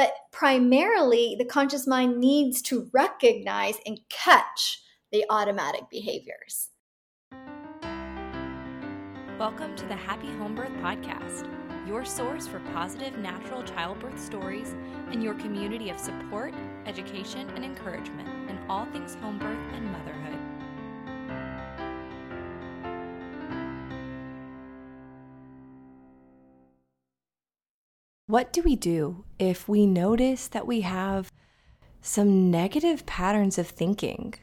but primarily the conscious mind needs to recognize and catch the automatic behaviors. Welcome to the Happy Home Birth Podcast, your source for positive natural childbirth stories and your community of support, education, and encouragement in all things home birth and motherhood. What do we do if we notice that we have some negative patterns of thinking?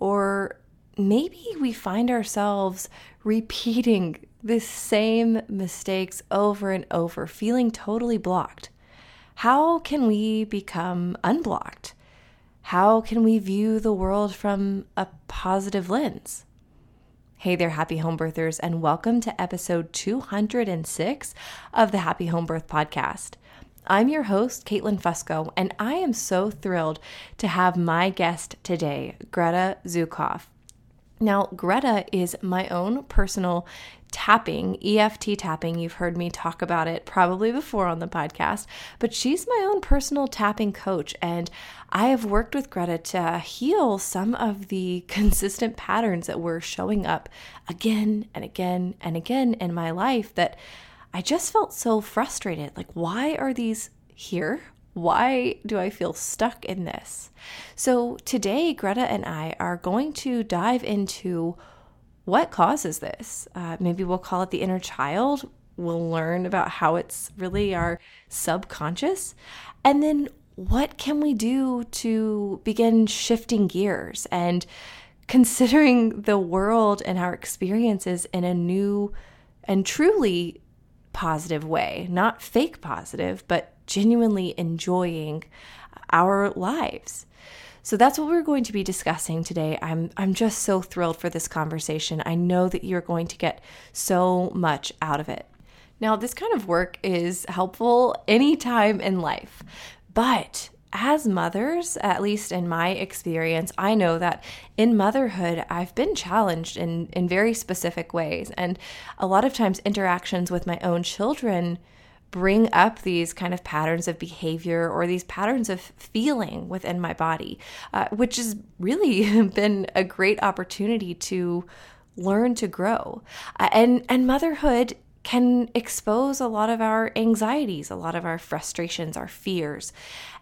Or maybe we find ourselves repeating the same mistakes over and over, feeling totally blocked. How can we become unblocked? How can we view the world from a positive lens? Hey there, happy home birthers, and welcome to episode 206 of the Happy Home Birth Podcast. I'm your host, Caitlin Fusco, and I am so thrilled to have my guest today, Greta Zukoff. Now, Greta is my own personal tapping, EFT tapping. You've heard me talk about it probably before on the podcast, but she's my own personal tapping coach. And I have worked with Greta to heal some of the consistent patterns that were showing up again and again and again in my life that I just felt so frustrated. Like, why are these here? Why do I feel stuck in this? So, today, Greta and I are going to dive into what causes this. Uh, maybe we'll call it the inner child. We'll learn about how it's really our subconscious. And then, what can we do to begin shifting gears and considering the world and our experiences in a new and truly positive way? Not fake positive, but genuinely enjoying our lives. So that's what we're going to be discussing today. I'm I'm just so thrilled for this conversation. I know that you're going to get so much out of it. Now, this kind of work is helpful anytime in life. But as mothers, at least in my experience, I know that in motherhood, I've been challenged in, in very specific ways. And a lot of times, interactions with my own children bring up these kind of patterns of behavior or these patterns of feeling within my body, uh, which has really been a great opportunity to learn to grow. Uh, and and motherhood can expose a lot of our anxieties, a lot of our frustrations, our fears.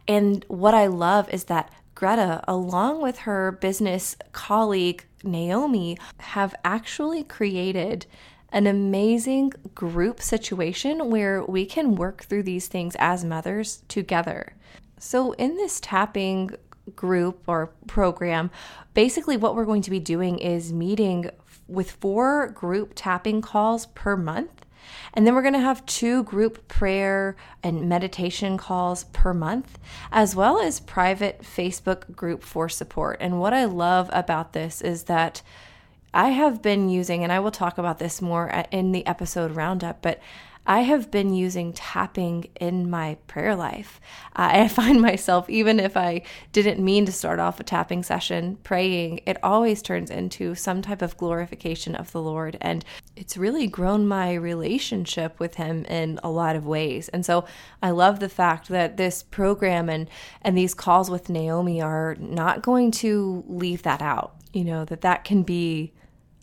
And what I love is that Greta, along with her business colleague Naomi, have actually created an amazing group situation where we can work through these things as mothers together. So, in this tapping group or program, basically what we're going to be doing is meeting with four group tapping calls per month. And then we're going to have two group prayer and meditation calls per month, as well as private Facebook group for support. And what I love about this is that I have been using, and I will talk about this more in the episode roundup, but I have been using tapping in my prayer life. Uh, I find myself, even if I didn't mean to start off a tapping session praying, it always turns into some type of glorification of the Lord. And it's really grown my relationship with Him in a lot of ways. And so I love the fact that this program and, and these calls with Naomi are not going to leave that out. You know, that that can be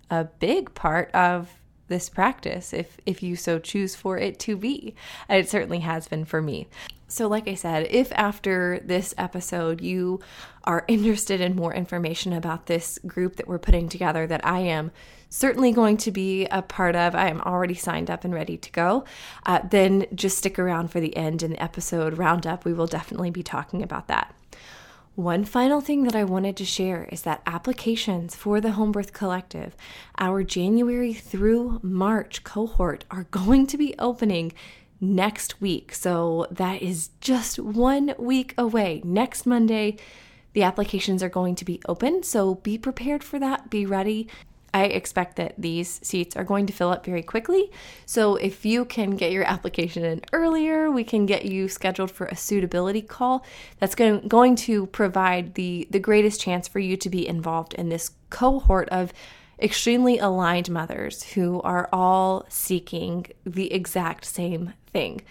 a big part of this practice if if you so choose for it to be. It certainly has been for me. So like I said, if after this episode you are interested in more information about this group that we're putting together that I am certainly going to be a part of, I am already signed up and ready to go, uh, then just stick around for the end in the episode roundup. We will definitely be talking about that. One final thing that I wanted to share is that applications for the Homebirth Collective, our January through March cohort, are going to be opening next week. So that is just one week away. Next Monday, the applications are going to be open. So be prepared for that. Be ready. I expect that these seats are going to fill up very quickly. So if you can get your application in earlier, we can get you scheduled for a suitability call. That's going, to provide the, the greatest chance for you to be involved in this cohort of extremely aligned mothers who are all seeking the exact same thing.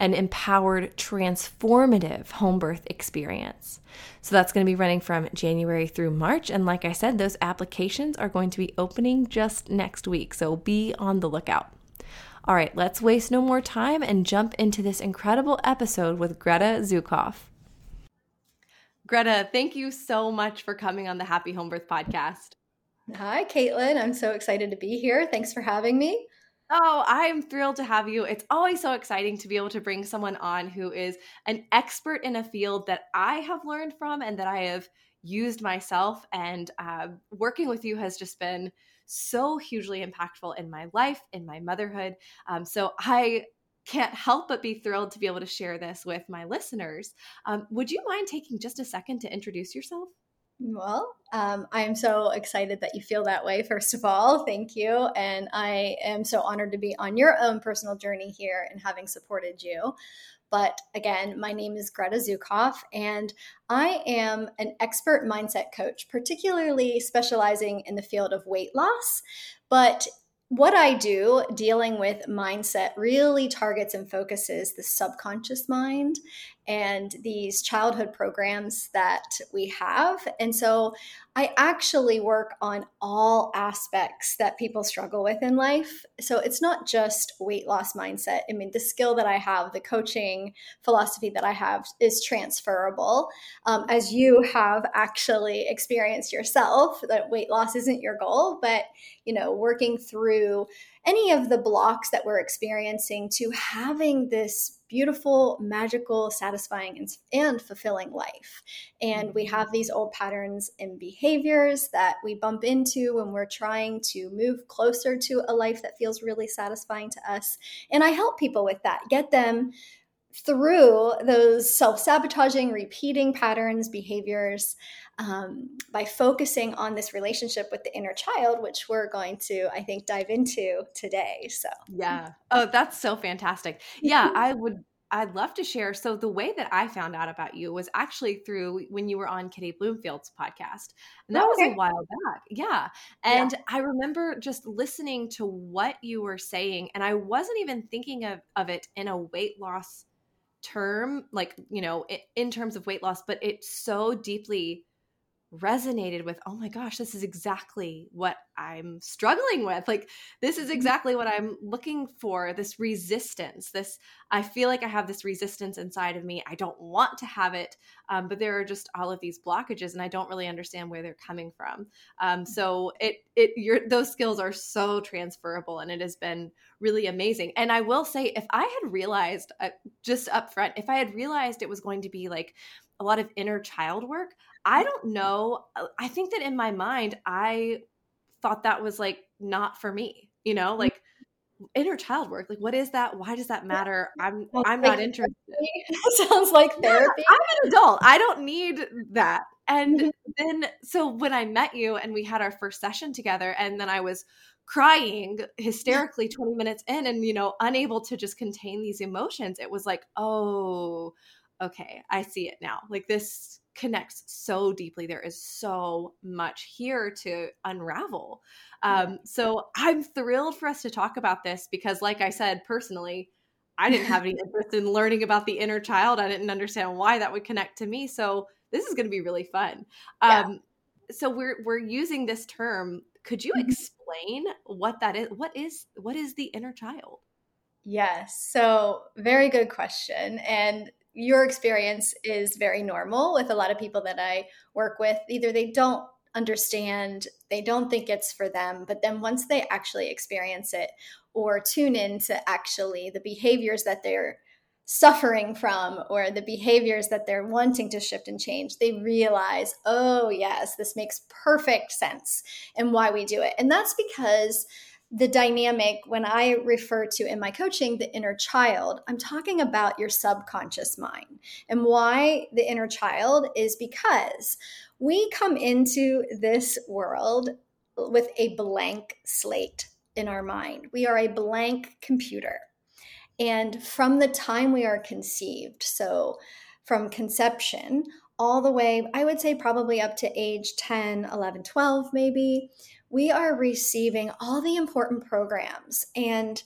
An empowered, transformative home birth experience. So that's going to be running from January through March. And like I said, those applications are going to be opening just next week. So be on the lookout. All right, let's waste no more time and jump into this incredible episode with Greta Zukauf. Greta, thank you so much for coming on the Happy Home Birth podcast. Hi, Caitlin. I'm so excited to be here. Thanks for having me. Oh, I'm thrilled to have you. It's always so exciting to be able to bring someone on who is an expert in a field that I have learned from and that I have used myself. And uh, working with you has just been so hugely impactful in my life, in my motherhood. Um, so I can't help but be thrilled to be able to share this with my listeners. Um, would you mind taking just a second to introduce yourself? Well, um, I am so excited that you feel that way, first of all. Thank you. And I am so honored to be on your own personal journey here and having supported you. But again, my name is Greta Zukauf, and I am an expert mindset coach, particularly specializing in the field of weight loss. But what I do dealing with mindset really targets and focuses the subconscious mind and these childhood programs that we have. And so I actually work on all aspects that people struggle with in life. So it's not just weight loss mindset. I mean, the skill that I have, the coaching philosophy that I have is transferable. Um, as you have actually experienced yourself, that weight loss isn't your goal, but, you know, working through any of the blocks that we're experiencing to having this beautiful, magical, satisfying, and, and, fulfilling life. And we mm-hmm. have these old patterns and behaviors that we bump into when we're trying to move closer to a life that feels really satisfying to us. And I help people with that, get them through those self sabotaging, repeating patterns, behaviors, um, by focusing on this relationship with the inner child, which we're going to, I think, dive into today. So, yeah. Oh, that's so fantastic. Yeah, I would. I'd love to share. So the way that I found out about you was actually through when you were on Kitty Bloomfield's podcast. And that oh, okay. was a while back. Yeah. And yeah. I remember just listening to what you were saying and I wasn't even thinking of, of it in a weight loss term, like, you know, in terms of weight loss, but it so deeply resonated with oh my gosh this is exactly what i'm struggling with. Like this is mm-hmm. exactly what i'm looking for this resistance this i feel like i have this resistance inside of me. I don't want to have it um, but there are just all of these blockages and i don't really understand where they're coming from. Um, so it it your those skills are so transferable and it has been really amazing. And i will say if i had realized uh, just up front if i had realized it was going to be like a lot of inner child work I don't know. Uh, I think that in my mind, I thought that was like not for me, you know, mm-hmm. like inner child work. Like, what is that? Why does that matter? I'm I'm not interested. Sounds like therapy. Yeah, I'm an adult. I don't need that. And mm-hmm. then, so when I met you and we had our first session together, and then I was crying hysterically 20 minutes in and you know unable to just contain these emotions it was like oh okay i see it now like this connects so deeply. There is so much here to unravel. Um, so I'm thrilled for us to talk about this because, like I said, personally, I didn't have any interest in learning about the inner child. I didn't understand why that would connect to me. So this is going to be really fun. Yeah. Um, so we're we're using this term. Could you mm-hmm. explain what that is? What is what is the inner child? Yes. So very good question. And your experience is very normal with a lot of people that I work with. Either they don't understand, they don't think it's for them, but then once they actually experience it or tune into actually the behaviors that they're suffering from or the behaviors that they're wanting to shift and change, they realize, oh, yes, this makes perfect sense and why we do it. And that's because the dynamic when I refer to in my coaching the inner child, I'm talking about your subconscious mind. And why the inner child is because we come into this world with a blank slate in our mind. We are a blank computer. And from the time we are conceived, so from conception all the way, I would say probably up to age 10, 11, 12, maybe, we are receiving all the important programs and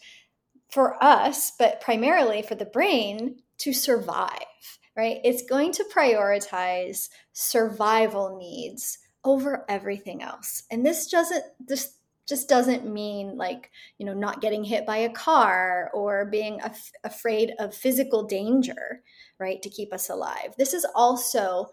for us, but primarily for the brain to survive, right? It's going to prioritize survival needs over everything else. And this doesn't this just doesn't mean like, you know, not getting hit by a car or being af- afraid of physical danger, right, to keep us alive. This is also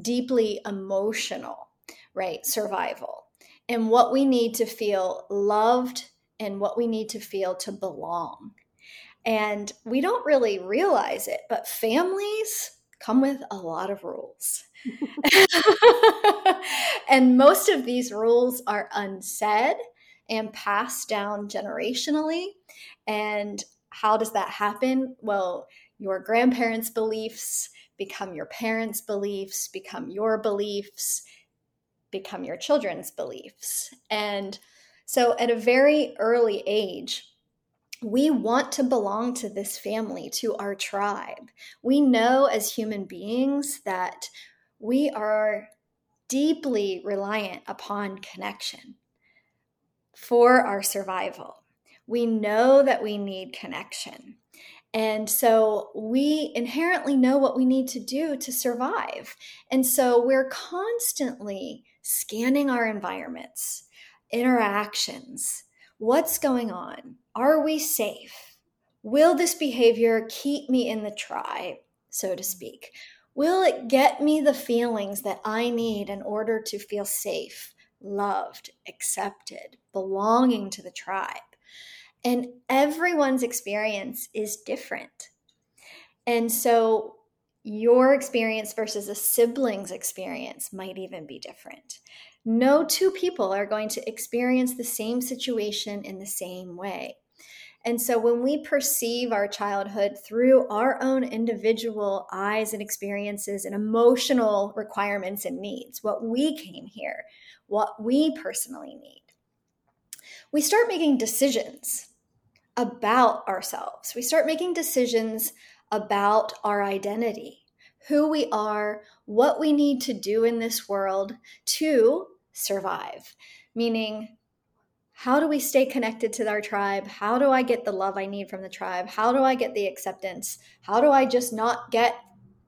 deeply emotional, right? Survival. And what we need to feel loved and what we need to feel to belong. And we don't really realize it, but families come with a lot of rules. and most of these rules are unsaid and passed down generationally. And how does that happen? Well, your grandparents' beliefs become your parents' beliefs, become your beliefs, become your children's beliefs. And so at a very early age, we want to belong to this family, to our tribe. We know as human beings that we are deeply reliant upon connection for our survival. We know that we need connection. And so we inherently know what we need to do to survive. And so we're constantly scanning our environments, interactions. What's going on? Are we safe? Will this behavior keep me in the tribe, so to speak? Will it get me the feelings that I need in order to feel safe, loved, accepted, belonging to the tribe? And everyone's experience is different. And so your experience versus a sibling's experience might even be different. No two people are going to experience the same situation in the same way. And so when we perceive our childhood through our own individual eyes and experiences and emotional requirements and needs, what we came here, what we personally need, we start making decisions about ourselves. We start making decisions about our identity, who we are, what we need to do in this world to survive. Meaning, how do we stay connected to our tribe? How do I get the love I need from the tribe? How do I get the acceptance? How do I just not get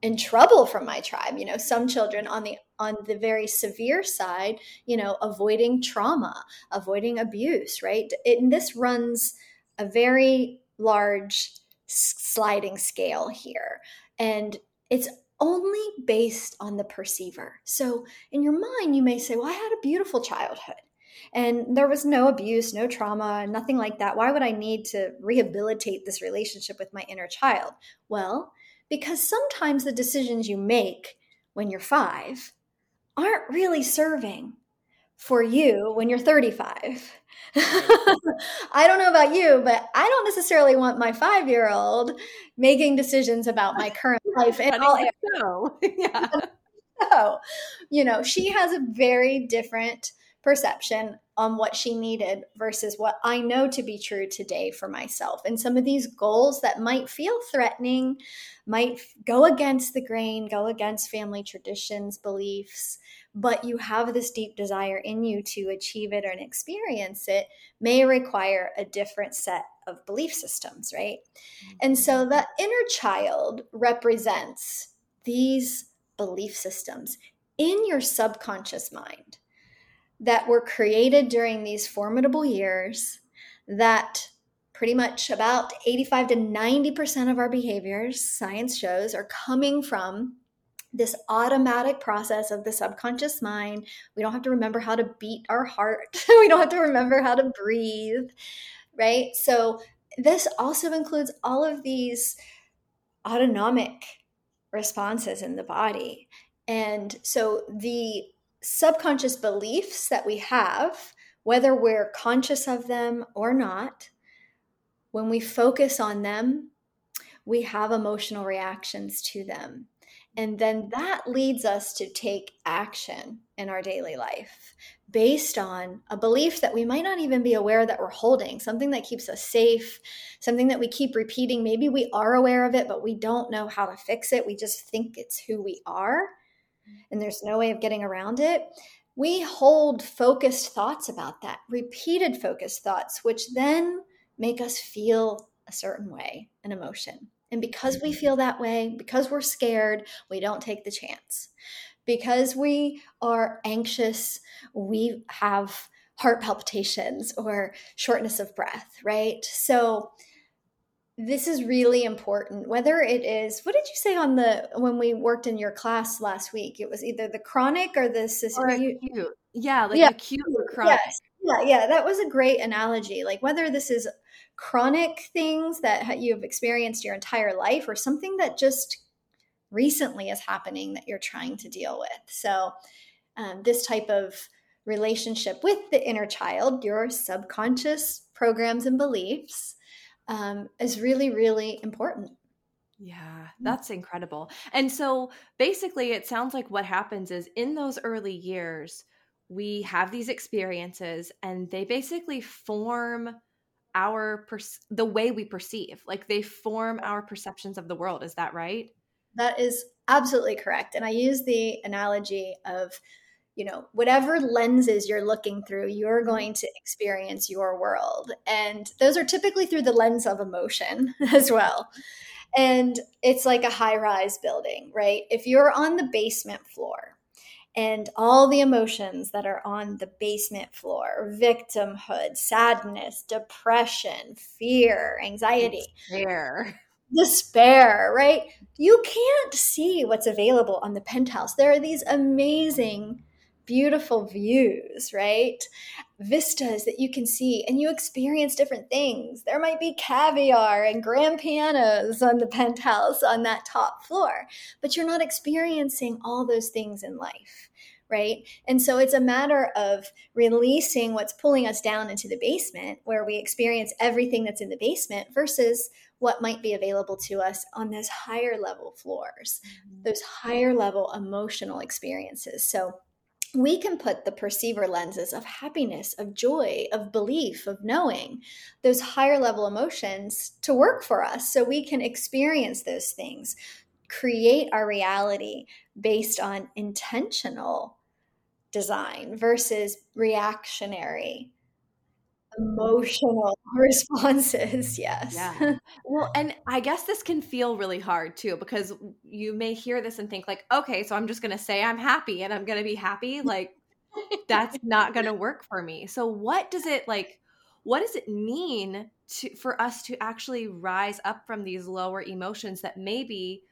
in trouble from my tribe? You know, some children on the on the very severe side, you know, avoiding trauma, avoiding abuse, right? And this runs a very large sliding scale here. And it's only based on the perceiver. So in your mind, you may say, Well, I had a beautiful childhood. And there was no abuse, no trauma, nothing like that. Why would I need to rehabilitate this relationship with my inner child? Well, because sometimes the decisions you make when you're five aren't really serving for you when you're 35. I don't know about you, but I don't necessarily want my five year old making decisions about my current life in all areas. So, yeah. so, you know, she has a very different perception on what she needed versus what I know to be true today for myself. And some of these goals that might feel threatening, might go against the grain, go against family traditions, beliefs, but you have this deep desire in you to achieve it and experience it, may require a different set of belief systems, right? And so mm-hmm. the inner child represents these belief systems in your subconscious mind that were created during these formidable years that pretty much about 85 to 90% of our behaviors, science shows, are coming from this automatic process of the subconscious mind. We don't have to remember how to beat our heart, we don't have to remember how to breathe, right? So, this also includes all of these autonomic responses in the body. And so, the subconscious beliefs that we have, whether we're conscious of them or not, when we focus on them, we have emotional reactions to them. And then that leads us to take action in our daily life based on a belief that we might not even be aware that we're holding, something that keeps us safe, something that we keep repeating. Maybe we are aware of it, but we don't know how to fix it. We just think it's who we are and there's no way of getting around it, we hold focused thoughts about that, repeated focused thoughts, which then make us feel a certain way, an emotion. And because we feel that way, because we're scared, we don't take the chance. Because we are anxious, we have heart palpitations or shortness of breath, right? So, this is really important whether it is what did you say on the when we worked in your class last week it was either the chronic or the or acute. yeah like yeah. acute or chronic yes. yeah yeah that was a great analogy like whether this is chronic things that you've experienced your entire life or something that just recently is happening that you're trying to deal with so um, this type of relationship with the inner child your subconscious programs and beliefs um, is really, really important. Yeah, mm. that's incredible. And so basically, it sounds like what happens is in those early years, we have these experiences and they basically form our per- the way we perceive like they form our perceptions of the world is that right that is absolutely correct and i use the analogy of you know, whatever lenses you're looking through, you're mm-hmm. going to experience your world. And those are typically through the lens of emotion as well. And it's like a high rise building, right? If you're on the basement floor and all the emotions that are on the basement floor victimhood, sadness, depression, fear, anxiety, despair. despair, right? You can't see what's available on the penthouse. There are these amazing beautiful views, right? Vistas that you can see, and you experience different things. There might be caviar and grand pianos on the penthouse on that top floor, but you're not experiencing all those things in life. Right. And so it's a matter of releasing what's pulling us down into the basement where we experience everything that's in the basement versus what might be available to us on those higher level floors, mm-hmm. those higher level emotional experiences. So we can put the perceiver lenses of happiness, of joy, of belief, of knowing, those higher level emotions to work for us so we can experience those things, create our reality based on intentional design versus reactionary emotional responses yes. Yeah. Well and i guess this can feel really hard too because you may hear this and think like okay so i'm just going to say i'm happy and i'm going to be happy like that's not going to work for me. So what does it like what does it mean to for us to actually rise up from these lower emotions that maybe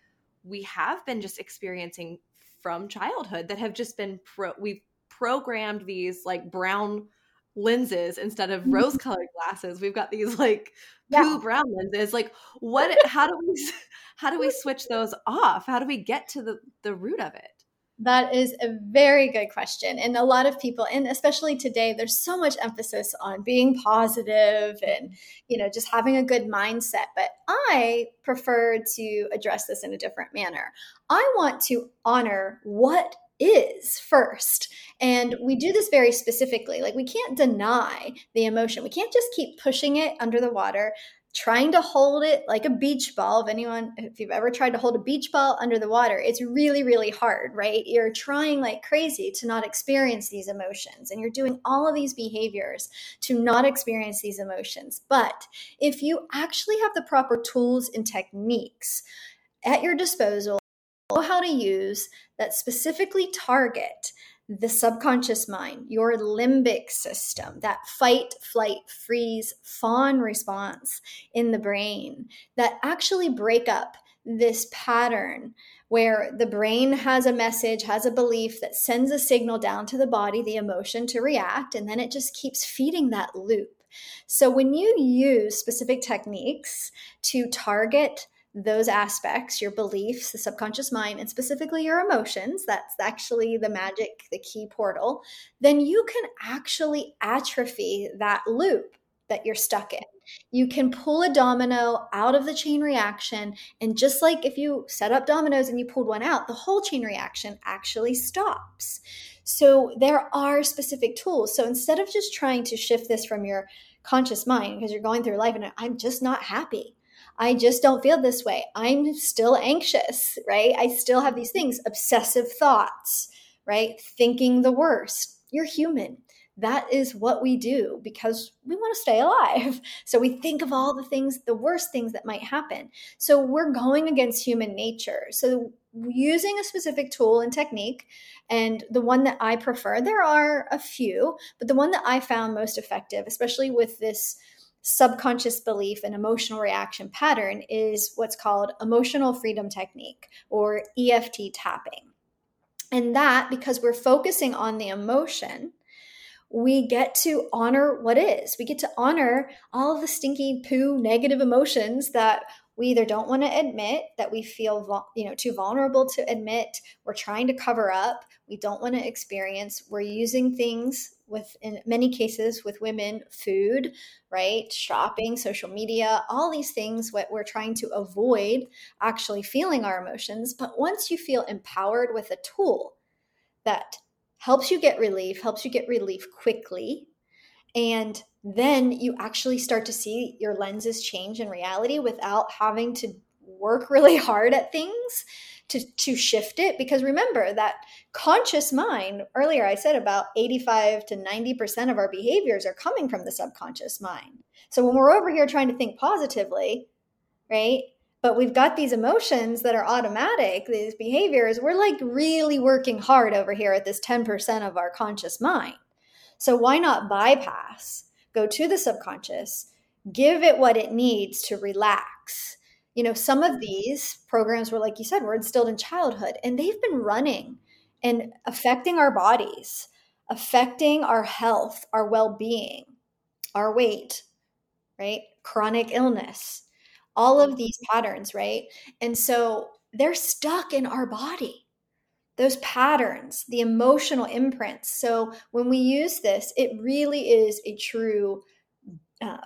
we have been just experiencing from childhood that have just been pro we've programmed these like brown lenses instead of mm-hmm. rose colored glasses. We've got these like yeah. poo brown lenses. Like what how do we how do we switch those off? How do we get to the the root of it? That is a very good question. And a lot of people, and especially today, there's so much emphasis on being positive and, you know, just having a good mindset. But I prefer to address this in a different manner. I want to honor what is first. And we do this very specifically. Like we can't deny the emotion. We can't just keep pushing it under the water, trying to hold it like a beach ball. If anyone, if you've ever tried to hold a beach ball under the water, it's really, really hard, right? You're trying like crazy to not experience these emotions. And you're doing all of these behaviors to not experience these emotions. But if you actually have the proper tools and techniques, at your disposal know how to use that specifically target the subconscious mind, your limbic system, that fight, flight, freeze, fawn response in the brain that actually break up this pattern where the brain has a message, has a belief that sends a signal down to the body, the emotion to react, and then it just keeps feeding that loop. So when you use specific techniques to target those aspects, your beliefs, the subconscious mind, and specifically your emotions, that's actually the magic, the key portal, then you can actually atrophy that loop that you're stuck in. You can pull a domino out of the chain reaction. And just like if you set up dominoes and you pulled one out, the whole chain reaction actually stops. So there are specific tools. So instead of just trying to shift this from your conscious mind, because you're going through life and I'm just not happy I just don't feel this way. I'm still anxious, right? I still have these things, obsessive thoughts, right? Thinking the worst. You're human. that is what we do because we want to stay alive. So we think of all the things, the worst things that might happen. So we're going against human nature. So using a specific tool and technique, and the one that I prefer, there are a few, but the one that I found most effective, especially with this subconscious belief and emotional reaction pattern, is what's called emotional freedom technique or EFT tapping. And that, because we're focusing on the emotion, we get to honor what is. We get to honor all the stinky poo negative emotions that we either don't want to admit that we feel you know too vulnerable to admit we're trying to cover up we don't want to experience we're using things with in many cases with women food right shopping social media all these things what we're trying to avoid actually feeling our emotions but once you feel empowered with a tool that helps you get relief, helps you get relief quickly. And then you actually start to see your lenses change in reality without having to work really hard at things to, to shift it. Because remember that conscious mind, earlier I said about 85 to 90% of our behaviors are coming from the subconscious mind. So when we're over here trying to think positively, right? but we've got these emotions that are automatic these behaviors we're like really working hard over here at this 10% of our conscious mind so why not bypass go to the subconscious give it what it needs to relax you know some of mm-hmm. these programs were like you said were instilled in childhood and they've been running and affecting our bodies affecting our health our well-being our weight right chronic illness all of mm-hmm. these patterns, right? And so they're stuck in our body. Those patterns, the emotional imprints. So when we use this, it really is a true uh,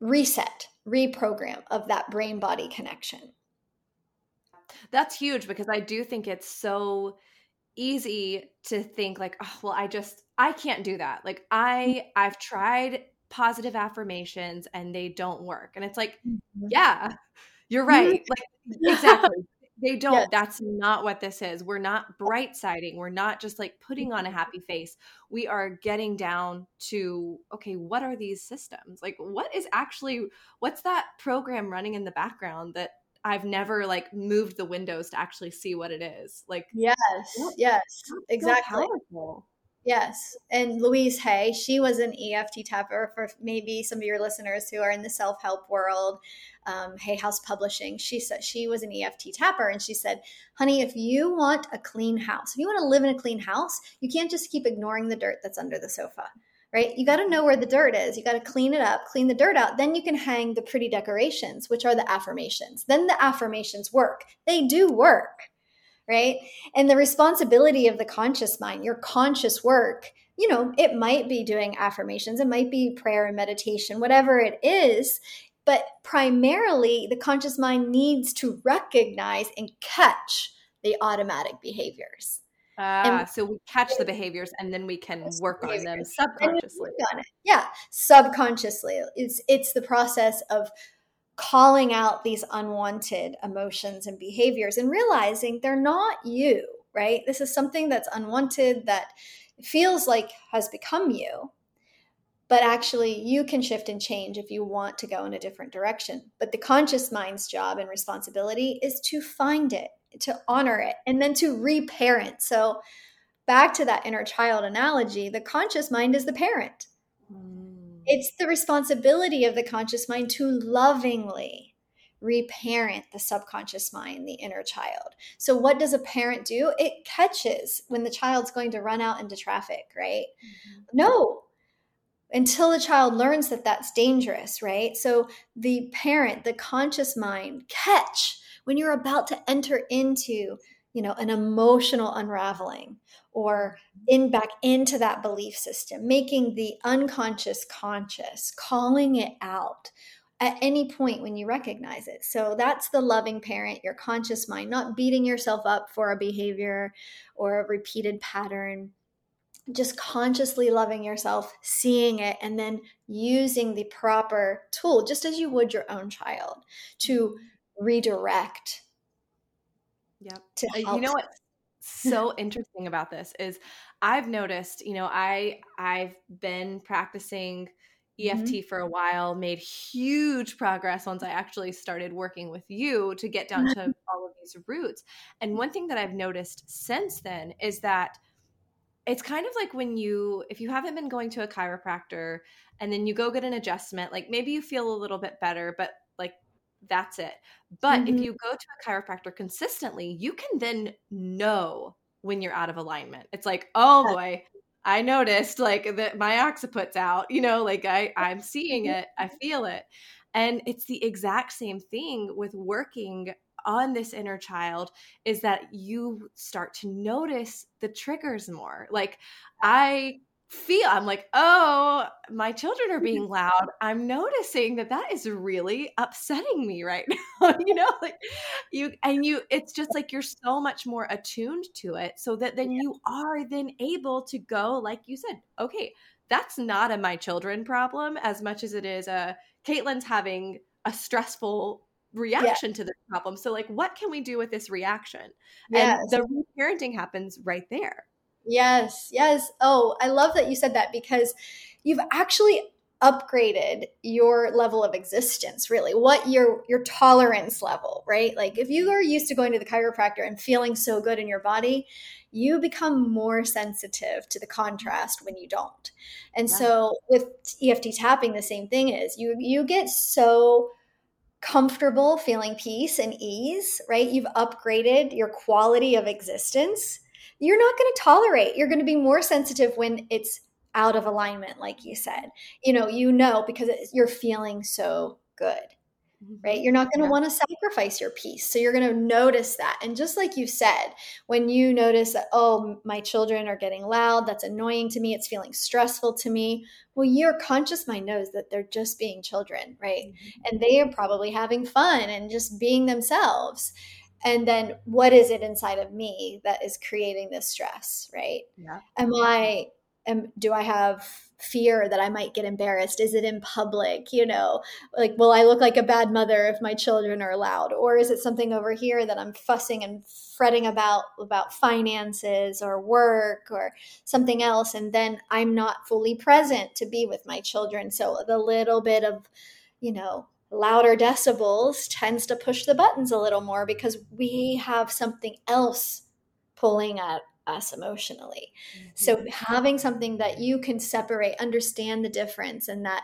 reset, reprogram of that brain body connection. That's huge because I do think it's so easy to think like oh well i just i can't do that like i i've tried positive affirmations and they don't work. And it's like, mm-hmm. yeah, you're right. like exactly. They don't. Yes. That's not what this is. We're not bright siding. We're not just like putting on a mm-hmm. happy face. We are getting down to okay, what are these systems? Like what is actually what's that program running in the background that I've never like moved the windows to actually see what it is. Like yes, yes, exactly. So Yes. And Louise Hay, she was an EFT tapper for maybe some of your listeners who are in the self help world. Um, Hay House Publishing. She said she was an EFT tapper and she said, honey, if you want a clean house, if you want to live in a clean house, you can't just keep ignoring the dirt that's under the sofa, right? You got to know where the dirt is. You got to clean it up, clean the dirt out. Then you can hang the pretty decorations, which are the affirmations. Then the affirmations work. They do work right? And the responsibility of the conscious mind, your conscious work, you know, it might be doing affirmations, it might be prayer and meditation, whatever it is. But primarily, the conscious mind needs to recognize and catch the automatic behaviors. Ah, and, so we catch the behaviors and then we can work on them subconsciously. On yeah, subconsciously. It's it's the process of calling out these unwanted emotions and behaviors and realizing they're not you, right? This is something that's unwanted that feels like has become you. But actually, you can shift and change if you want to go in a different direction. But the conscious mind's job and responsibility is to find it, to honor it, and then to reparent. So, back to that inner child analogy, the conscious mind is the parent. Mm it's the responsibility of the conscious mind to lovingly reparent the subconscious mind, the inner child. So, what does a parent do? It catches when the child's going to run out into traffic, right? Mm-hmm. No, until the child learns that that's dangerous, right? So, the parent, the conscious mind, catch when you're about to enter into you know an emotional unraveling or in back into that belief system making the unconscious conscious calling it out at any point when you recognize it so that's the loving parent your conscious mind not beating yourself up for a behavior or a repeated pattern just consciously loving yourself, seeing it, and then using the proper tool, just as you would your own child, to redirect Yep. To uh, you know what? So interesting about this is I've noticed, you know, I I've been practicing EFT mm-hmm. for a while, made huge progress once I actually started working with you to get down to all of these roots. And one thing that I've noticed since then is that it's kind of like when you if you haven't been going to a chiropractor and then you go get an adjustment, like maybe you feel a little bit better, but that's it. But mm-hmm. if you go to a chiropractor consistently, you can then know when you're out of alignment. It's like, oh boy, I noticed like that my occiput's out, you know, like I, I'm seeing mm-hmm. it, I feel it. And it's the exact same thing with working on this inner child is that you start to notice the triggers more. Like I feel i'm like oh my children are mm-hmm. being loud. I'm noticing that that is really upsetting me right now you know like you and you it's just like you're so much more attuned to it so that then you are then able to go like you said okay that's not a my children problem as much as it is a caitlin's having a stressful reaction yeah. to this problem so like what can we do with this reaction? Yes. and the parenting happens right there Yes, yes. Oh, I love that you said that because you've actually upgraded your level of existence really what your your tolerance level right like if you are used to going to the chiropractor and feeling so good in your body you become more sensitive to the contrast when you don't and yeah. so with eft tapping the same thing is you you get so comfortable feeling peace and ease right you've upgraded your quality of existence you're not going to tolerate. You're going to be more sensitive when it's out of alignment, like you said. You know, you know, because you're feeling so good, right? You're not going to yeah. want to sacrifice your peace. So you're going to notice that. And just like you said, when you notice that, oh, my children are getting loud, that's annoying to me, it's feeling stressful to me. Well, your conscious mind knows that they're just being children, right? Mm-hmm. And they are probably having fun and just being themselves and then what is it inside of me that is creating this stress right? Yeah. am i am do i have fear that i might get embarrassed? Is it in public you know? Like will i look like a bad mother if my children are loud? Or is it something over here that i'm fussing and fretting about about finances or work or something else and then i'm not fully present to be with my children? So the little bit of you know louder decibels tends to push the buttons a little more because we have something else pulling at us emotionally. Mm-hmm. So having something that you can separate, understand the difference, and that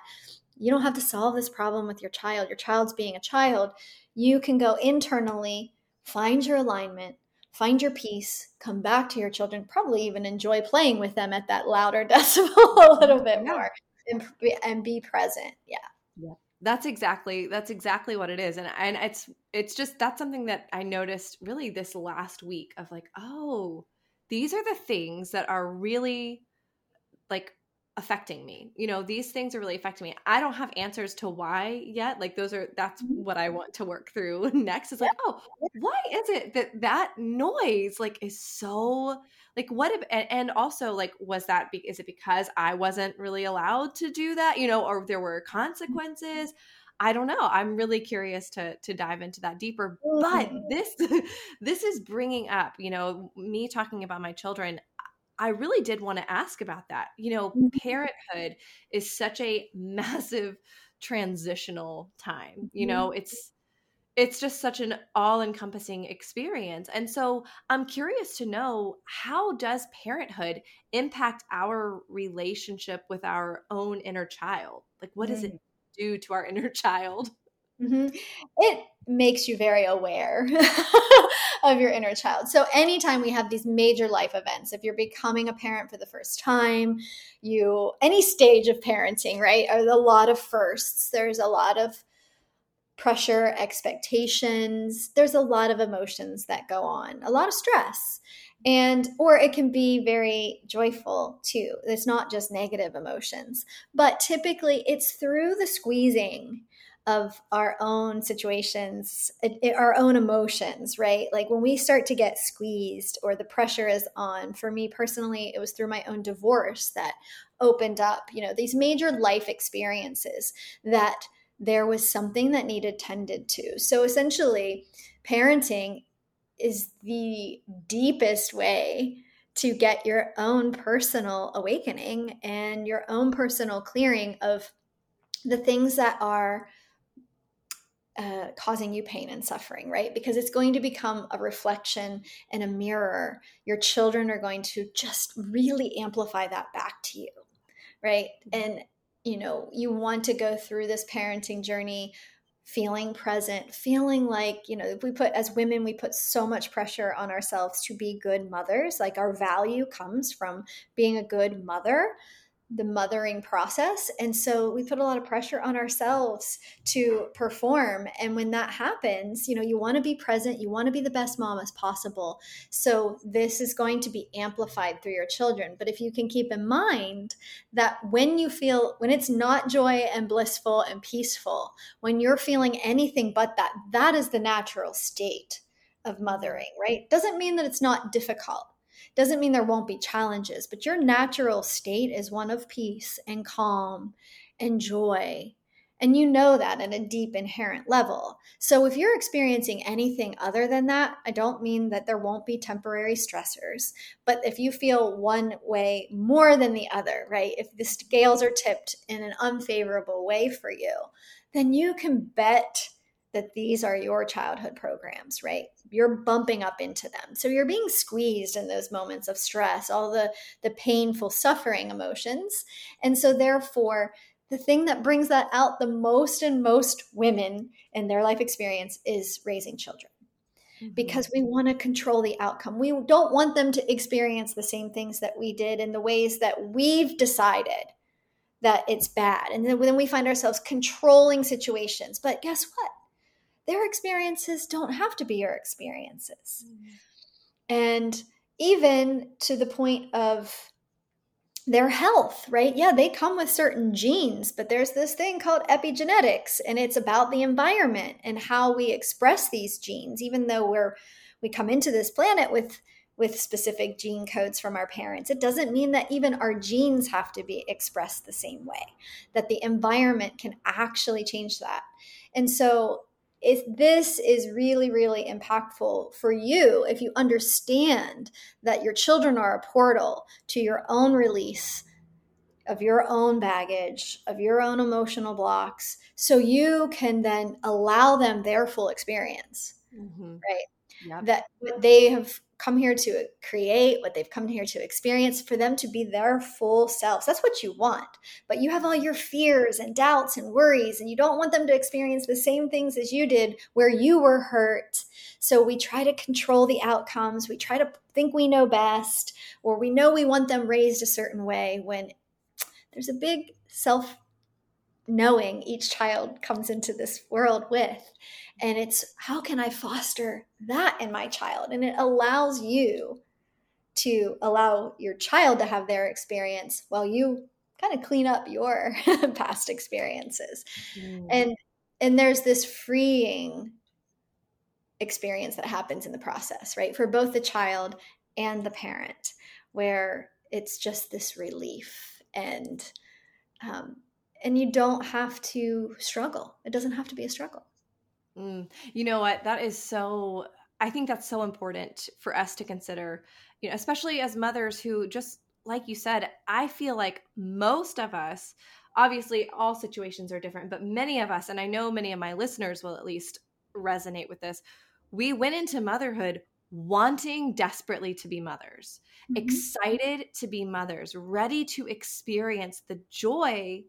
you don't have to solve this problem with your child. Your child's being a child. You can go internally, find your alignment, find your peace, come back to your children, probably even enjoy playing with them at that louder decibel a little bit more and, and be present. Yeah. That's exactly that's exactly what it is and and it's it's just that's something that i noticed really this last week of like oh these are the things that are really like affecting me. You know these things are really affecting me. I don't have answers to why yet. Like those are that's mm-hmm. what i want to work through next. Is like oh why is it that that noise like is so like what if and also like was that be, is it because i wasn't really allowed to do that? You know or there were mm-hmm. consequences? I don't know. I'm really curious to to dive into that deeper. But mm-hmm. this this is bringing up you know me talking about my children I really did want to ask about that. You know, mm-hmm. parenthood is such a massive transitional time. You know, it's it's just such an all-encompassing experience. And so I'm curious to know how does parenthood impact our relationship with our own inner child? Like what does it do to our inner child? Mm-hmm. It makes you very aware of your inner child. So, anytime we have these major life events, if you're becoming a parent for the first time, you, any stage of parenting, right, are a lot of firsts. There's a lot of pressure, expectations. There's a lot of emotions that go on, a lot of stress. And, or it can be very joyful too. It's not just negative emotions, but typically it's through the squeezing of our own situations, it, it, our own emotions, right? Like when we start to get squeezed or the pressure is on, for me personally, it was through my own divorce that opened up, you know, these major life experiences that there was something that needed tended to. So essentially, parenting is the deepest way to get your own personal awakening and your own personal clearing of the things that are uh, causing you pain and suffering, right? Because it's going to become a reflection and a mirror. Your children are going to just really amplify that back to you, right? And, you know, you want to go through this parenting journey feeling present, feeling like, you know, if we put, as women, we put so much pressure on ourselves to be good mothers. Like our value comes from being a good mother the mothering process. And so we put a lot of pressure on ourselves to perform. And when that happens, you know, you want to be present, you want to be the best mom as possible. So this is going to be amplified through your children. But if you can keep in mind that when you feel, when it's not joy and blissful and peaceful, when you're feeling anything but that, that is the natural state of mothering, right? Doesn't mean that it's not difficult doesn't mean there won't be challenges, but your natural state is one of peace and calm and joy. And you know that at a deep inherent level. So if you're experiencing anything other than that, I don't mean that there won't be temporary stressors, but if you feel one way more than the other, right? If the scales are tipped in an unfavorable way for you, then you can bet that these are your childhood programs, right? You're bumping up into them. So you're being squeezed in those moments of stress, all the the painful suffering emotions. And so therefore, the thing that brings that out the most in most women in their life experience is raising children. Mm-hmm. Because we want to control the outcome. We don't want them to experience the same things that we did in the ways that we've decided that it's bad. And then we find ourselves controlling situations. But guess what? Their experiences don't have to be your experiences. Mm-hmm. And even to the point of their health, right? Yeah, they come with certain genes, but there's this thing called epigenetics, and it's about the environment and how we express these genes, even though we're we come into this planet with with specific gene codes from our parents. It doesn't mean that even our genes have to be expressed the same way, that the environment can actually change that. And so if this is really really impactful for you if you understand that your children are a portal to your own release of your own baggage of your own emotional blocks so you can then allow them their full experience mm-hmm. right yep. that they have come here to create, what they've come here to experience, for them to be their full selves. That's what you want. But you have all your fears and doubts and worries, and you don't want them to experience the same things as you did where you were hurt. So we try to control the outcomes. We try to think we know best, or we know we want them raised a certain way when there's a big self knowing each child comes into this world with. And it's how can I foster that in my child? And it allows you to allow your child to have their experience while you kind of clean up your past experiences. Mm. And and there's this freeing experience that happens in the process, right? For both the child and the parent, where it's just this relief and um, and you don't have to struggle. It doesn't have to be a struggle. Mm, you know what? That is so. I think that's so important for us to consider, you know, especially as mothers who just like you said, I feel like most of us, obviously, all situations are different, but many of us, and I know many of my listeners will at least resonate with this, we went into motherhood wanting desperately to be mothers, mm-hmm. excited to be mothers, ready to experience the joy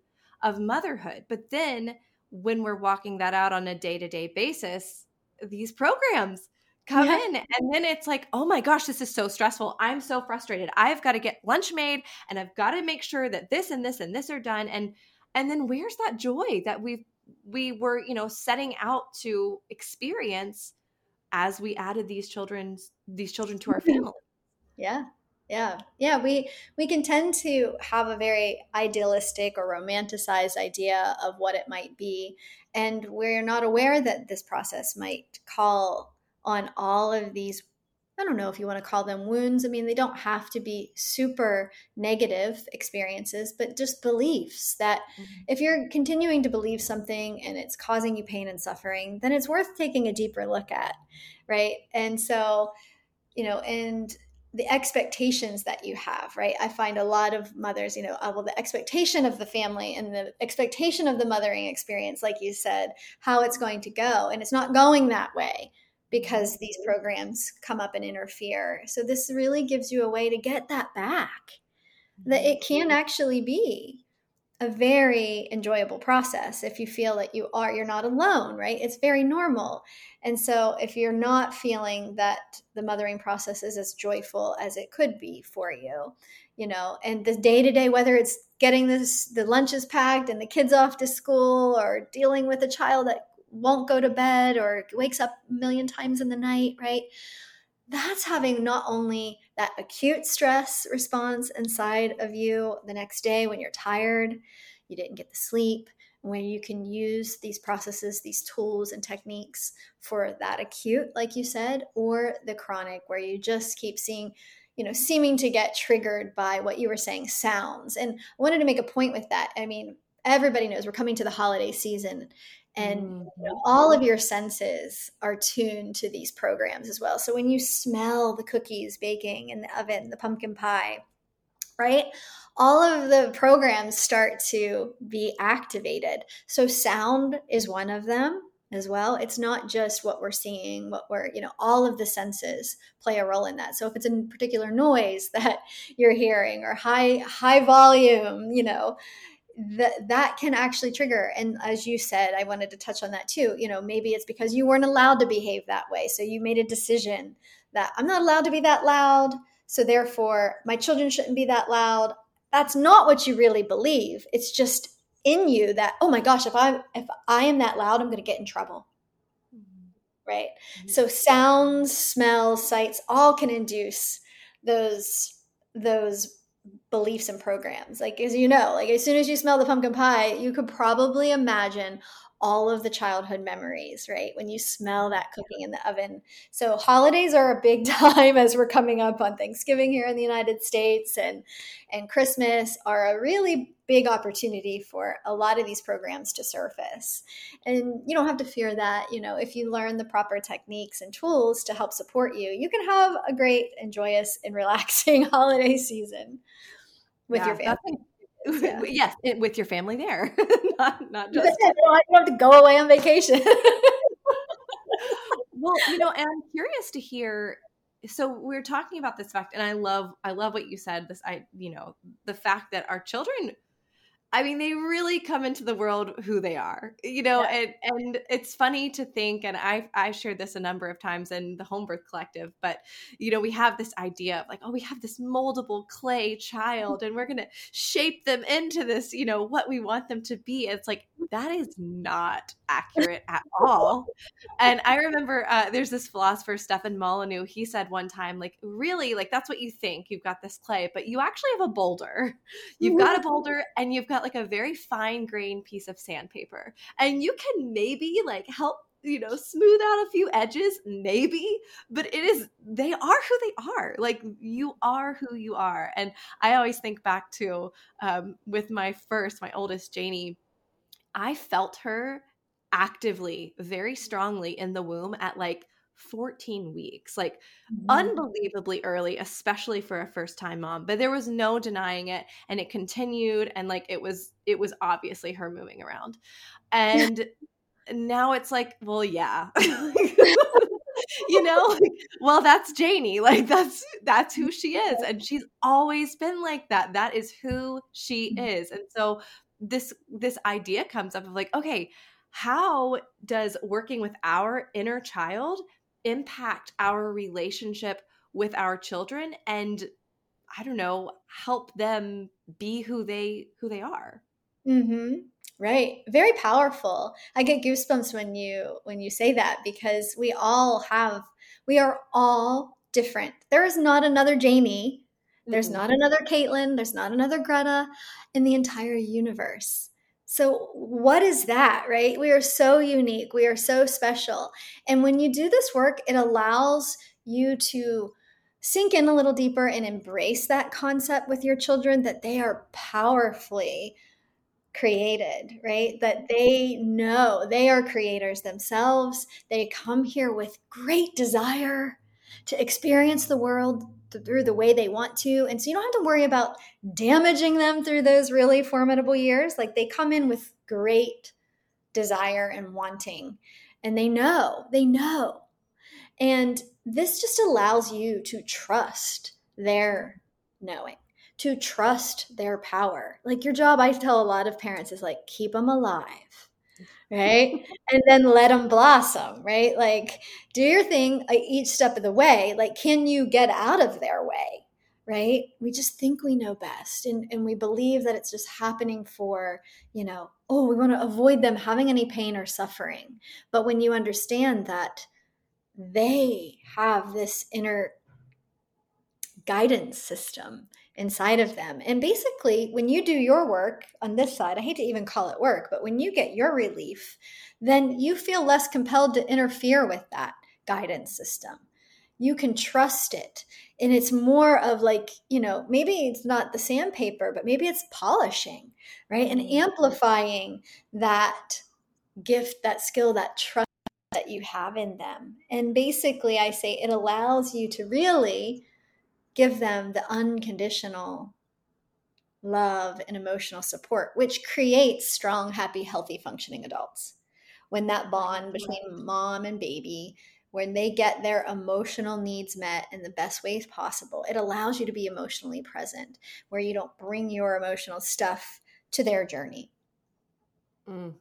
of motherhood. But then when we're walking that out on a day to day basis, these programs come yeah. in and then it's like oh my gosh this is so stressful. I'm so frustrated. I've got to get lunch made and i've got to make sure that this and this and this are done. And and then where's that joy that we we were you know setting out to experience as we added these children's these children to our mm-hmm. family? Yeah yeah yeah we we can tend to have a very idealistic or romanticized idea of what it might be and we're not aware that this process might call on all of these I don't know if you want to call them wounds. I mean, they don't have to be super negative experiences, but just beliefs that mm-hmm. if you're continuing to believe something and it's causing you pain and suffering, then it's worth taking a deeper look at, right? And so, you know, and the expectations that you have, right? I find a lot of mothers, you know, uh, well, the expectation of the family and the expectation of the mothering experience, like you said, how it's going to go. And it's not going that way because these programs come up and interfere. So this really gives you a way to get that back. That it can mm-hmm. actually be a very enjoyable process if you feel that you are you're not alone, right? It's very normal. And so if you're not feeling that the mothering process is as joyful as it could be for you, you know, and the day to day whether it's getting this the lunches packed and the kids off to school or dealing with a child that won't go to bed or wakes up a million times in the night, right? That's having not only that acute stress response inside of you the next day when you're tired, you didn't get the sleep, when you can use these processes, these tools and techniques for that acute, like you said, or the chronic, where you just keep seeing, you know, seeming to get triggered by what you were saying sounds. And I wanted to make a point with that. I mean, everybody knows we're coming to the holiday season and you know, all of your senses are tuned to these programs as well. So when you smell the cookies baking in the oven the pumpkin pie right all of the programs start to be activated. So sound is one of them as well. It's not just what we're seeing what we're you know all of the senses play a role in that. So if it's a particular noise that you're hearing or high high volume you know that that can actually trigger. And as you said i wanted to touch on that too. You know maybe it's because you weren't allowed to behave that way. So you made a decision that i'm not allowed to be that loud so therefore my children shouldn't be that loud. That's not what you really believe. It's just in you that oh my gosh if i if i am that loud i'm going to get in trouble. Mm-hmm. right? Mm-hmm. so sounds smells sights all can induce those those beliefs and programs. Like as you know, like as soon as you smell the pumpkin pie, you could probably imagine all of the childhood memories, right? When you smell that cooking in the oven. So holidays are a big time as we're coming up on Thanksgiving here in the United States and and Christmas are a really big opportunity for a lot of these programs to surface. And you don't have to fear that, you know, if you learn the proper techniques and tools to help support you, you can have a great and joyous and relaxing holiday season with yeah, your family. Yeah. yes, it, with your family there, not not just. You don't have to go away on vacation. well, you know, and I'm curious to hear. So we're talking about this fact, and I love, I love what you said. This, I, you know, the fact that our children I mean, they really come into the world who they are, you know, yeah. and and it's funny to think, and I I shared this a number of times in the Home Birth Collective, but you know, we have this idea of like, oh, we have this moldable clay child, and we're gonna shape them into this, you know, what we want them to be. It's like that is not accurate at all. And I remember uh, there's this philosopher, Stefan Molyneux. He said one time, like, really, like that's what you think. You've got this clay, but you actually have a boulder. You've got a boulder, and you've got like a very fine grained piece of sandpaper. And you can maybe like help you know smooth out a few edges maybe but it is they are who they are like you are who you are and i always think back to um, with my first my oldest janie i felt her actively very strongly in the womb at like 14 weeks, like mm-hmm. unbelievably early, especially for a first time mom. But there was no denying it. And it continued. And like it was, it was obviously her moving around. And now it's like, well, yeah. you know well that's janie like that's that's who she is and she's always been like that that is who she mm-hmm. is and so this this idea comes up of like okay how does working with our inner child impact our relationship with our children and i don't know help them be who they who they are. Mm-hmm. right. Very powerful. I get goosebumps when you when you say that because we all have we are all different. There is not another jamie. There's mm-hmm. not another caitlin. There's not another greta in the entire universe so, what is that, right? We are so unique. We are so special. And when you do this work, it allows you to sink in a little deeper and embrace that concept with your children that they are powerfully created, right? That they know they are creators themselves. They come here with great desire to experience the world through the way they want to. And so you don't have to worry about damaging them through those really formidable years. Like they come in with great desire and wanting, and they know, they know. And this just allows you to trust their knowing to trust their power. Like your job, I tell a lot of parents, is like keep them alive, right? and then let them blossom, right? Like do your thing uh, each step of the way. Like, can you get out of their way? Right? We just think we know best and, and we believe that it's just happening for, you know, oh, we want to avoid them having any pain or suffering. But when you understand that they have this inner guidance system inside of them. And basically, when you do your work on this side, I hate to even call it work, but when you get your relief, then you feel less compelled to interfere with that guidance system. You can trust it. And it's more of like, you know, maybe it's not the sandpaper, but maybe it's polishing, right? And mm-hmm. amplifying that gift, that skill, that trust that you have in them. And basically, I say it allows you to really give them the unconditional love and emotional support, which creates strong, happy, healthy, functioning adults. When that bond between mom and baby, when they get their emotional needs met in the best ways possible, it allows you to be emotionally present, where you don't bring your emotional stuff to their journey. Mm.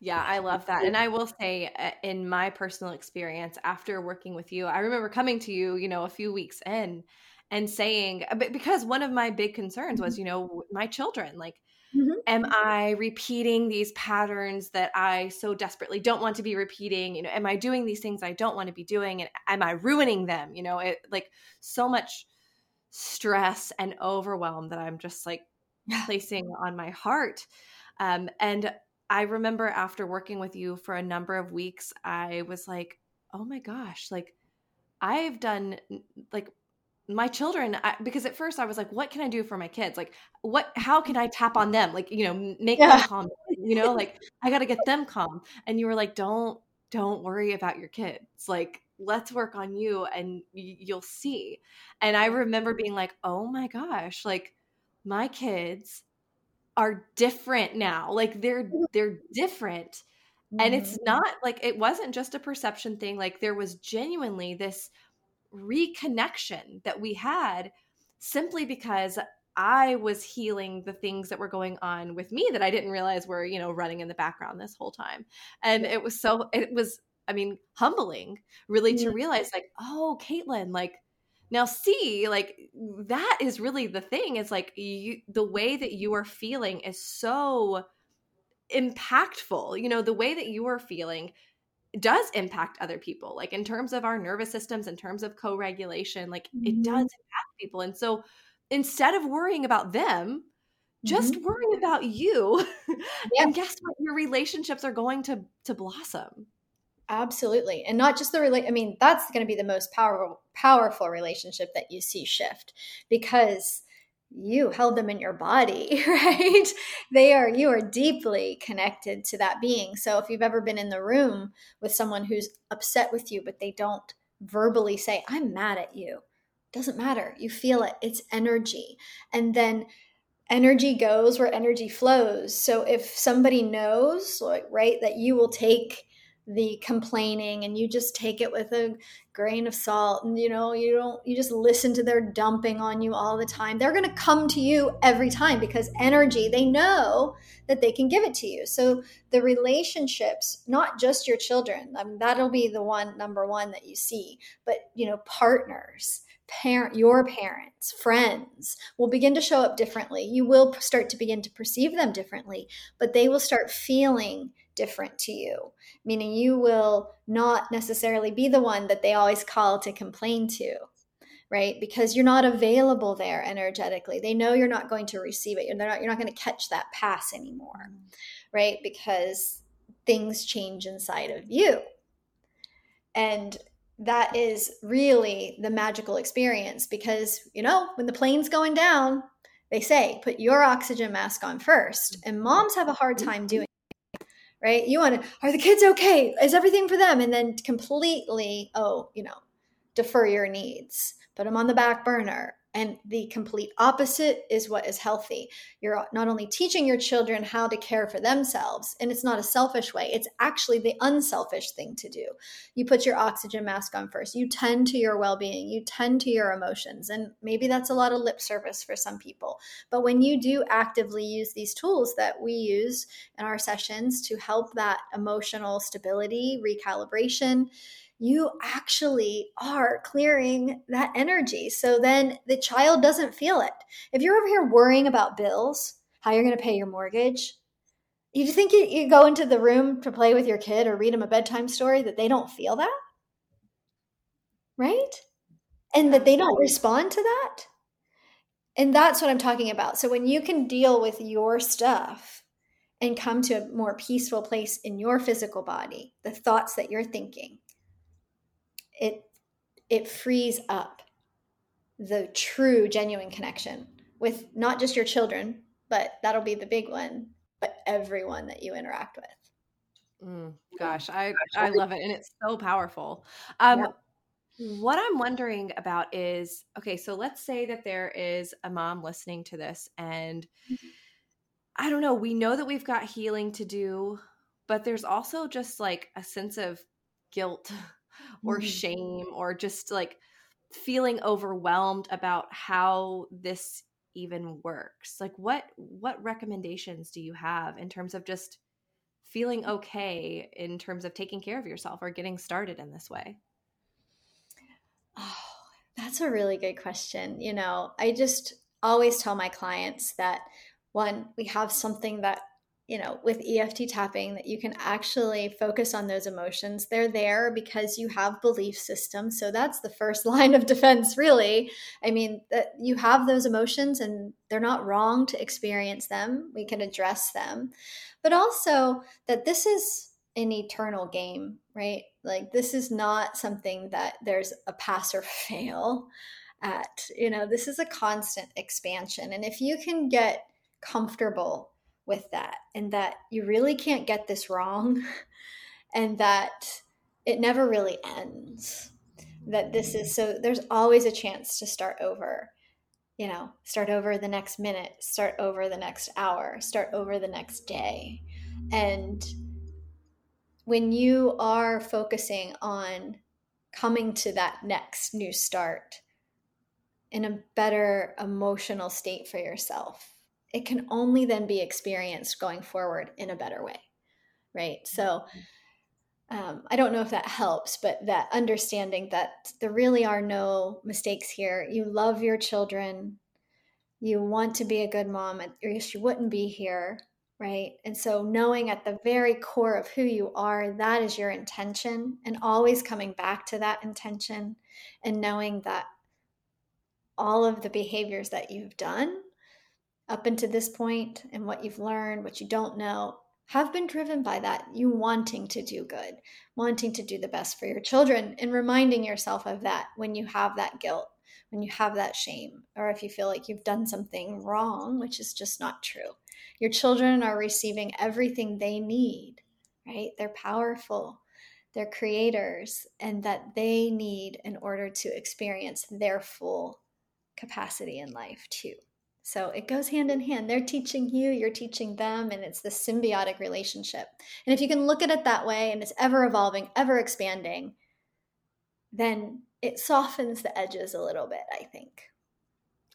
Yeah, I love that. And I will say, uh, in my personal experience, after working with you, I remember coming to you, you know, a few weeks in and saying uh, because one of my big concerns was mm-hmm. you know my children like mm-hmm. am i repeating these patterns that i so desperately don't want to be repeating you know am i doing these things i don't want to be doing and am i ruining them you know it like so much stress and overwhelm that i'm just like placing on my heart um, and i remember after working with you for a number of weeks i was like oh my gosh like I've done like my children I, because at first i was like what can i do for my kids? Like what how can i tap on them? Like you know make yeah. them calm you know like i got to get them calm. And you were like don't don't worry about your kids. Like let's work on you and you'll see. And i remember being like oh my gosh like my kids are different now. Like they're they're different. Mm-hmm. and it's mm-hmm. not like it wasn't just a perception thing. Like there was genuinely this reconnection that we had simply because I was healing the things that were going on with me that I didn't realize were, you know, running in the background this whole time. And it was so, it was, I mean, humbling really to realize, like, oh, Caitlin, like, now see, like, that is really the thing. Is like, you, the way that you are feeling is so impactful. You know, the way that you are feeling does impact other people like in terms of our nervous systems in terms of co-regulation like mm-hmm. it does impact people and so instead of worrying about them just mm-hmm. worry about you yes. and guess what your relationships are going to to blossom absolutely and not just the relate i mean that's going to be the most powerful powerful relationship that you see shift because you held them in your body, right? They are, you are deeply connected to that being. So if you've ever been in the room with someone who's upset with you, but they don't verbally say, I'm mad at you, doesn't matter. You feel it, it's energy. And then energy goes where energy flows. So if somebody knows, right, that you will take the complaining and you just take it with a grain of salt and you know you don't you just listen to their dumping on you all the time. They're going to come to you every time because energy they know that they can give it to you. So the relationships not just your children I mean, that'll be the one number one that you see but you know partners parent your parents friends will begin to show up differently. You will start to begin to perceive them differently but they will start feeling different to you, meaning you will not necessarily be the one that they always call to complain to, right? Because you're not available there energetically. They know you're not going to receive it. You're not, you're not going to catch that pass anymore, right? Because things change inside of you. And that is really the magical experience because, you know, when the plane's going down, they say put your oxygen mask on first. And moms have a hard time doing right? You want to, are the kids okay? Is everything for them? And then completely, oh, you know, defer your needs, put them on the back burner. And the complete opposite is what is healthy. You're not only teaching your children how to care for themselves, and it's not a selfish way, it's actually the unselfish thing to do. You put your oxygen mask on first. You tend to your well being, you tend to your emotions. And maybe that's a lot of lip service for some people. But when you do actively use these tools that we use in our sessions to help that emotional stability, recalibration, you actually are clearing that energy. So then the child doesn't feel it. If you're over here worrying about bills, how you're going to pay your mortgage, you think you, you go into the room to play with your kid or read them a bedtime story that they don't feel that? Right? And that they don't respond to that? And that's what I'm talking about. So when you can deal with your stuff and come to a more peaceful place in your physical body, the thoughts that you're thinking, it it frees up the true genuine connection with not just your children but that'll be the big one but everyone that you interact with mm, gosh i i love it and it's so powerful um yeah. what i'm wondering about is okay so let's say that there is a mom listening to this and mm-hmm. i don't know we know that we've got healing to do but there's also just like a sense of guilt or mm-hmm. shame or just like feeling overwhelmed about how this even works. Like what what recommendations do you have in terms of just feeling okay in terms of taking care of yourself or getting started in this way? Oh that's a really good question. You know i just always tell my clients that one we have something that you know, with EFT tapping, that you can actually focus on those emotions. They're there because you have belief systems. So that's the first line of defense, really. I mean, that you have those emotions and they're not wrong to experience them. We can address them. But also that this is an eternal game, right? Like, this is not something that there's a pass or fail at. You know, this is a constant expansion. And if you can get comfortable with that and that you really can't get this wrong and that it never really ends. That this is so there's always a chance to start over you know start over the next minute start over the next hour start over the next day. And when you are focusing on coming to that next new start in a better emotional state for yourself it can only then be experienced going forward in a better way right? So um, i don't know if that helps but that understanding that there really are no mistakes here. You love your children. You want to be a good mom or else you wouldn't be here right? And so knowing at the very core of who you are that is your intention and always coming back to that intention and knowing that all of the behaviors that you've done up until this point and what you've learned, what you don't know, have been driven by that you wanting to do good, wanting to do the best for your children, and reminding yourself of that when you have that guilt, when you have that shame, or if you feel like you've done something wrong, which is just not true. Your children are receiving everything they need, right? They're powerful, they're creators, and that they need in order to experience their full capacity in life too. So it goes hand in hand. They're teaching you, you're teaching them, and it's this symbiotic relationship. And if you can look at it that way and it's ever evolving, ever expanding, then it softens the edges a little bit, I think.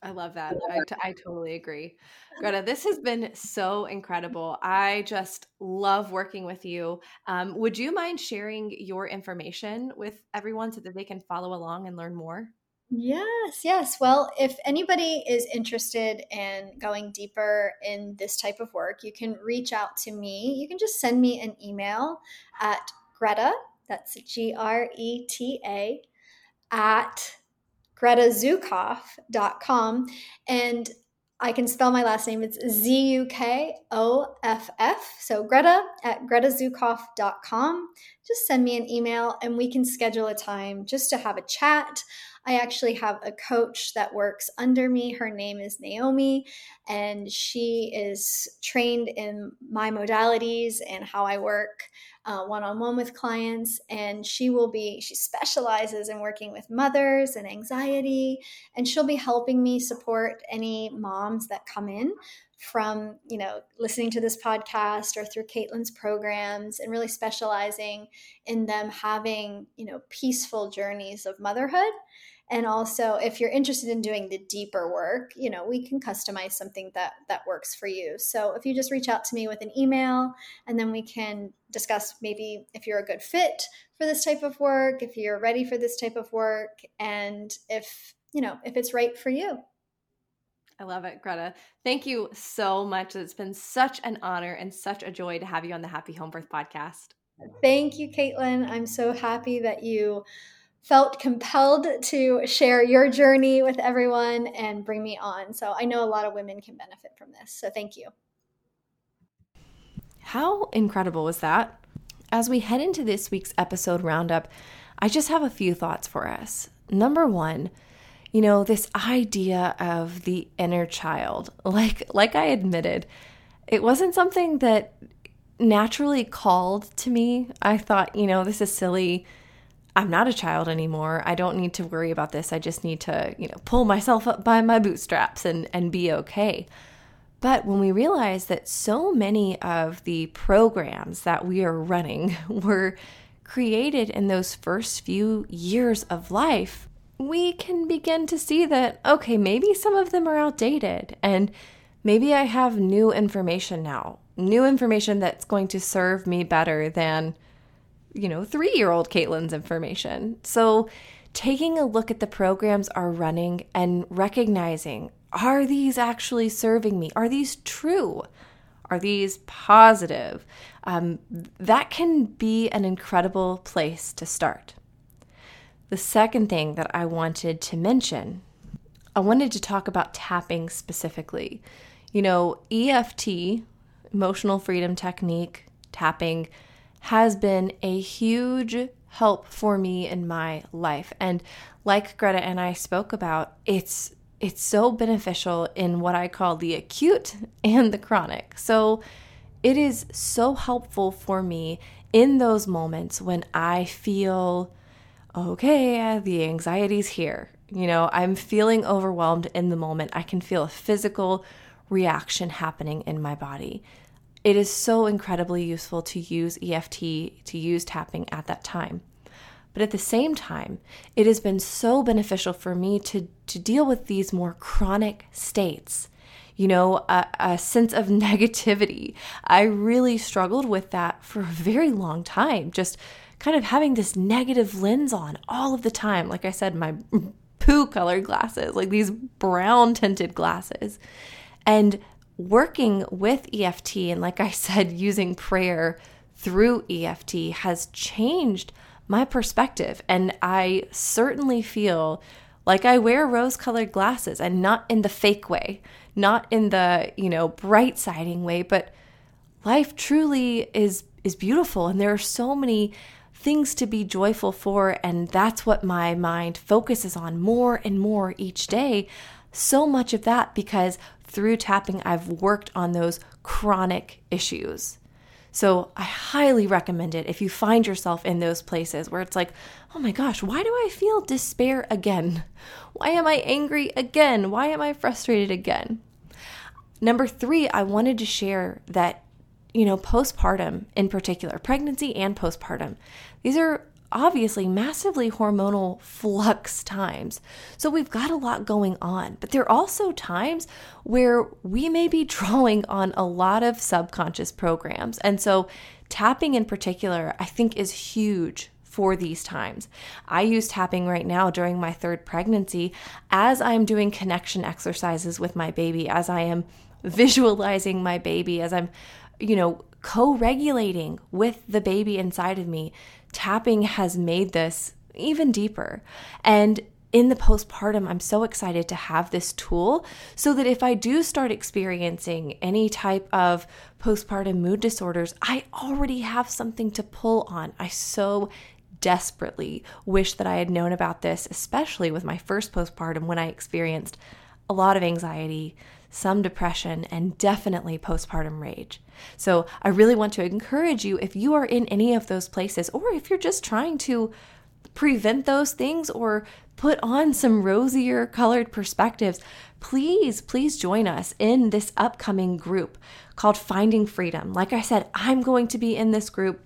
I love that. I, t- I totally agree. Greta, this has been so incredible. I just love working with you. Um, would you mind sharing your information with everyone so that they can follow along and learn more? Yes, yes. Well, if anybody is interested in going deeper in this type of work, you can reach out to me. You can just send me an email at Greta, that's G R E T A, at gretazukoff.com. And I can spell my last name. It's Z U K O F F. So Greta at gretazukoff.com. Just send me an email and we can schedule a time just to have a chat. I actually have a coach that works under me. Her name is Naomi, and she is trained in my modalities and how I work one on one with clients. And she will be, she specializes in working with mothers and anxiety, and she'll be helping me support any moms that come in from you know listening to this podcast or through caitlin's programs and really specializing in them having you know peaceful journeys of motherhood and also if you're interested in doing the deeper work you know we can customize something that that works for you so if you just reach out to me with an email and then we can discuss maybe if you're a good fit for this type of work if you're ready for this type of work and if you know if it's right for you I love it, Greta. Thank you so much. It's been such an honor and such a joy to have you on the Happy Home Birth podcast. Thank you, Caitlin. I'm so happy that you felt compelled to share your journey with everyone and bring me on. So I know a lot of women can benefit from this. So thank you. How incredible was that? As we head into this week's episode roundup, I just have a few thoughts for us. Number one, you know, this idea of the inner child, like like I admitted, it wasn't something that naturally called to me. I thought, you know, this is silly I'm not a child anymore. I don't need to worry about this. I just need to, you know, pull myself up by my bootstraps and and be okay. But when we realize that so many of the programs that we are running were created in those first few years of life, we can begin to see that, okay, maybe some of them are outdated and maybe I have new information now, new information that's going to serve me better than you know, three year old Caitlin's information. So, taking a look at the programs are running and recognizing are these actually serving me? Are these true? Are these positive? Um, that can be an incredible place to start. The second thing that I wanted to mention, I wanted to talk about tapping specifically. You know, EFT, emotional freedom technique, tapping has been a huge help for me in my life. And like Greta and I spoke about, it's it's so beneficial in what I call the acute and the chronic. So it is so helpful for me in those moments when I feel okay, the anxiety's here. You know, I'm feeling overwhelmed in the moment. I can feel a physical reaction happening in my body it is so incredibly useful to use EFT, to use tapping at that time. But at the same time, it has been so beneficial for me to, to deal with these more chronic states. You know, a, a sense of negativity. I really struggled with that for a very long time, just kind of having this negative lens on all of the time. Like I said, my poo colored glasses, like these brown tinted glasses. And working with EFT and, like I said, using prayer through EFT has changed my perspective. And I certainly feel like I wear rose colored glasses and not in the fake way, not in the, you know, bright siding way, but life truly is is beautiful and there are so many things to be joyful for and that's what my mind focuses on more and more each day so much of that because through tapping, I've worked on those chronic issues. So I highly recommend it if you find yourself in those places where it's like, oh my gosh, why do I feel despair again? Why am I angry again? Why am I frustrated again? Number three, I wanted to share that, you know, postpartum in particular, pregnancy and postpartum, these are obviously massively hormonal flux times. So we've got a lot going on, but there are also times where we may be drawing on a lot of subconscious programs. And so tapping in particular, I think is huge for these times. I use tapping right now during my third pregnancy as I'm doing connection exercises with my baby, as I am visualizing my baby, as I'm, you know, co regulating with the baby inside of me tapping has made this even deeper. And in the postpartum, I'm so excited to have this tool so that if I do start experiencing any type of postpartum mood disorders, I already have something to pull on. I so desperately wish that I had known about this, especially with my first postpartum when I experienced a lot of anxiety, some depression, and definitely postpartum rage. So, I really want to encourage you if you are in any of those places, or if you're just trying to prevent those things or put on some rosier colored perspectives, please, please join us in this upcoming group called Finding Freedom. Like I said, I'm going to be in this group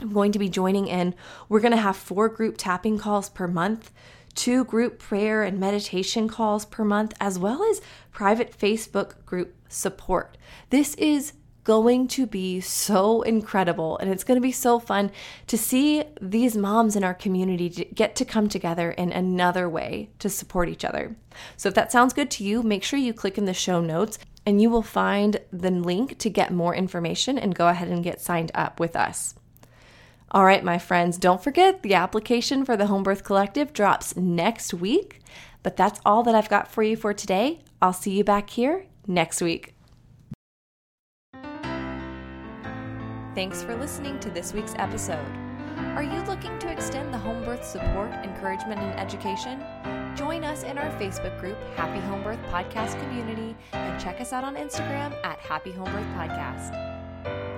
I'm going to be joining in. We're going to have four group tapping calls per month, two group prayer and meditation calls per month, as well as private Facebook group support. This is going to be so incredible and it's going to be so fun to see these moms in our community get to come together in another way to support each other. So if that sounds good to you, make sure you click in the show notes and you will find the link to get more information and go ahead and get signed up with us. All right, my friends, don't forget the application for the Home Birth Collective drops next week. But that's all that I've got for you for today. I'll see you back here next week. Thanks for listening to this week's episode. Are you looking to extend the home birth support, encouragement, and education? Join us in our Facebook group, Happy Home Birth Podcast Community, and check us out on Instagram at Happy Home Birth Podcast.